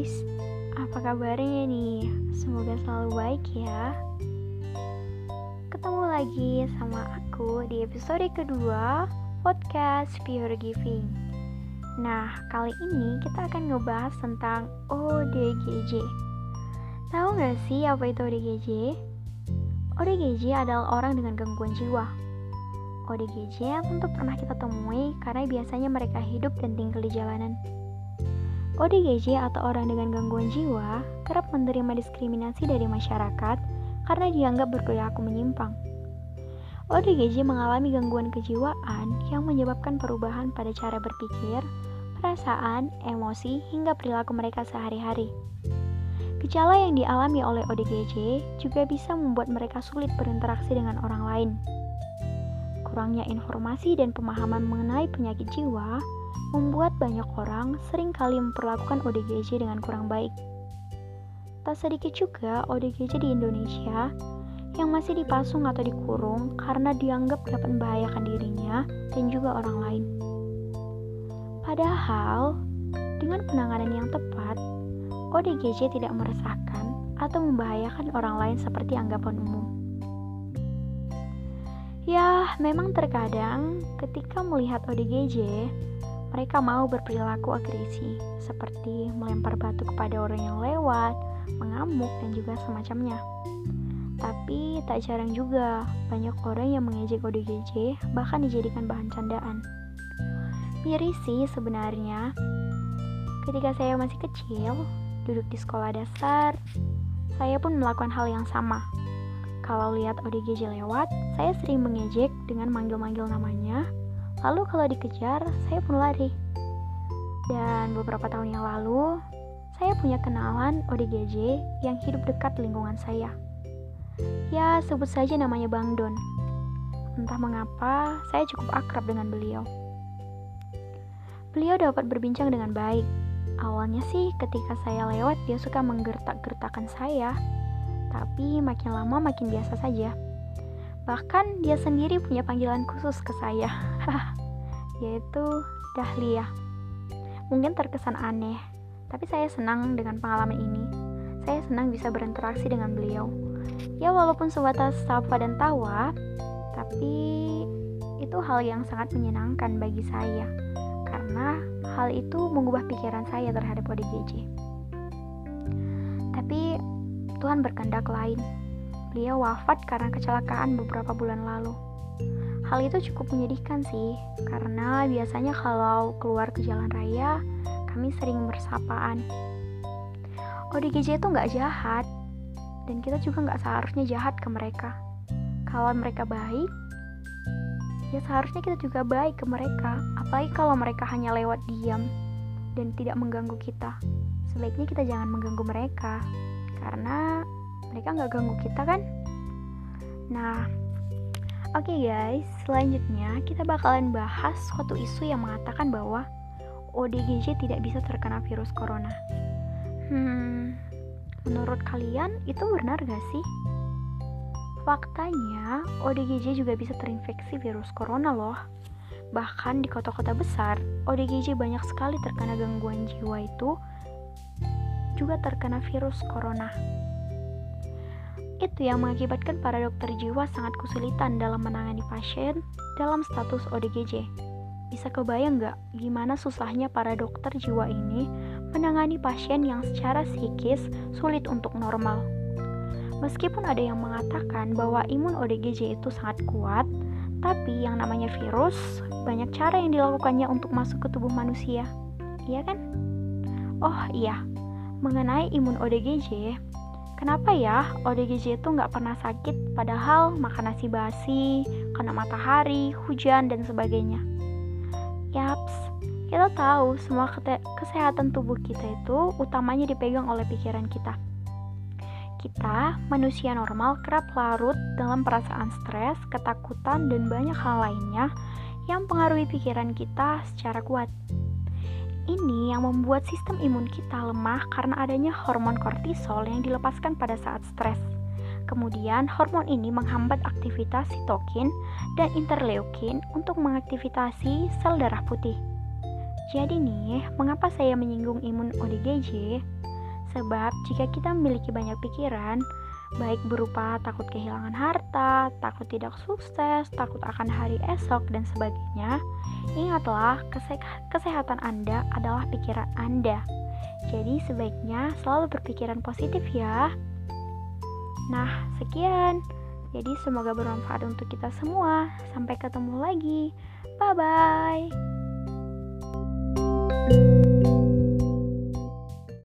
guys, apa kabarnya nih? Semoga selalu baik ya. Ketemu lagi sama aku di episode kedua podcast Pure Giving. Nah, kali ini kita akan ngebahas tentang ODGJ. Tahu gak sih apa itu ODGJ? ODGJ adalah orang dengan gangguan jiwa. ODGJ tentu pernah kita temui karena biasanya mereka hidup dan tinggal di jalanan. ODGJ atau orang dengan gangguan jiwa kerap menerima diskriminasi dari masyarakat karena dianggap berperilaku menyimpang. ODGJ mengalami gangguan kejiwaan yang menyebabkan perubahan pada cara berpikir, perasaan, emosi, hingga perilaku mereka sehari-hari. Gejala yang dialami oleh ODGJ juga bisa membuat mereka sulit berinteraksi dengan orang lain. Kurangnya informasi dan pemahaman mengenai penyakit jiwa membuat banyak orang sering kali memperlakukan ODGJ dengan kurang baik. Tak sedikit juga ODGJ di Indonesia yang masih dipasung atau dikurung karena dianggap dapat membahayakan dirinya dan juga orang lain. Padahal, dengan penanganan yang tepat, ODGJ tidak meresahkan atau membahayakan orang lain seperti anggapan umum. Ya, memang terkadang ketika melihat ODGJ, mereka mau berperilaku agresi, seperti melempar batu kepada orang yang lewat, mengamuk, dan juga semacamnya. Tapi tak jarang juga banyak orang yang mengejek ODGJ, bahkan dijadikan bahan candaan. Miris sih sebenarnya. Ketika saya masih kecil, duduk di sekolah dasar, saya pun melakukan hal yang sama. Kalau lihat ODGJ lewat, saya sering mengejek dengan manggil-manggil namanya, Lalu kalau dikejar, saya pun lari. Dan beberapa tahun yang lalu, saya punya kenalan ODGJ yang hidup dekat lingkungan saya. Ya, sebut saja namanya Bang Don. Entah mengapa, saya cukup akrab dengan beliau. Beliau dapat berbincang dengan baik. Awalnya sih ketika saya lewat dia suka menggertak-gertakan saya, tapi makin lama makin biasa saja. Bahkan dia sendiri punya panggilan khusus ke saya, yaitu Dahlia. Mungkin terkesan aneh, tapi saya senang dengan pengalaman ini. Saya senang bisa berinteraksi dengan beliau. Ya walaupun sebatas sapa dan tawa, tapi itu hal yang sangat menyenangkan bagi saya karena hal itu mengubah pikiran saya terhadap ODGJ. Tapi Tuhan berkehendak lain Beliau wafat karena kecelakaan beberapa bulan lalu. Hal itu cukup menyedihkan sih, karena biasanya kalau keluar ke jalan raya, kami sering bersapaan. ODGJ itu nggak jahat, dan kita juga nggak seharusnya jahat ke mereka. Kalau mereka baik, ya seharusnya kita juga baik ke mereka, apalagi kalau mereka hanya lewat diam dan tidak mengganggu kita. Sebaiknya kita jangan mengganggu mereka, karena mereka nggak ganggu kita kan nah oke okay guys selanjutnya kita bakalan bahas suatu isu yang mengatakan bahwa ODGJ tidak bisa terkena virus corona hmm menurut kalian itu benar gak sih Faktanya, ODGJ juga bisa terinfeksi virus corona loh. Bahkan di kota-kota besar, ODGJ banyak sekali terkena gangguan jiwa itu juga terkena virus corona. Itu yang mengakibatkan para dokter jiwa sangat kesulitan dalam menangani pasien dalam status ODGJ. Bisa kebayang nggak gimana susahnya para dokter jiwa ini menangani pasien yang secara psikis sulit untuk normal. Meskipun ada yang mengatakan bahwa imun ODGJ itu sangat kuat, tapi yang namanya virus, banyak cara yang dilakukannya untuk masuk ke tubuh manusia. Iya kan? Oh iya, mengenai imun ODGJ, Kenapa ya ODGJ itu nggak pernah sakit padahal makan nasi basi, kena matahari, hujan, dan sebagainya? Yaps, kita tahu semua kesehatan tubuh kita itu utamanya dipegang oleh pikiran kita. Kita, manusia normal, kerap larut dalam perasaan stres, ketakutan, dan banyak hal lainnya yang pengaruhi pikiran kita secara kuat. Ini yang membuat sistem imun kita lemah karena adanya hormon kortisol yang dilepaskan pada saat stres. Kemudian, hormon ini menghambat aktivitas sitokin dan interleukin untuk mengaktifitasi sel darah putih. Jadi nih, mengapa saya menyinggung imun ODGJ? Sebab jika kita memiliki banyak pikiran, baik berupa takut kehilangan harta, takut tidak sukses, takut akan hari esok, dan sebagainya, ingatlah kesehatan Anda adalah pikiran Anda. Jadi sebaiknya selalu berpikiran positif ya. Nah, sekian. Jadi semoga bermanfaat untuk kita semua. Sampai ketemu lagi. Bye bye.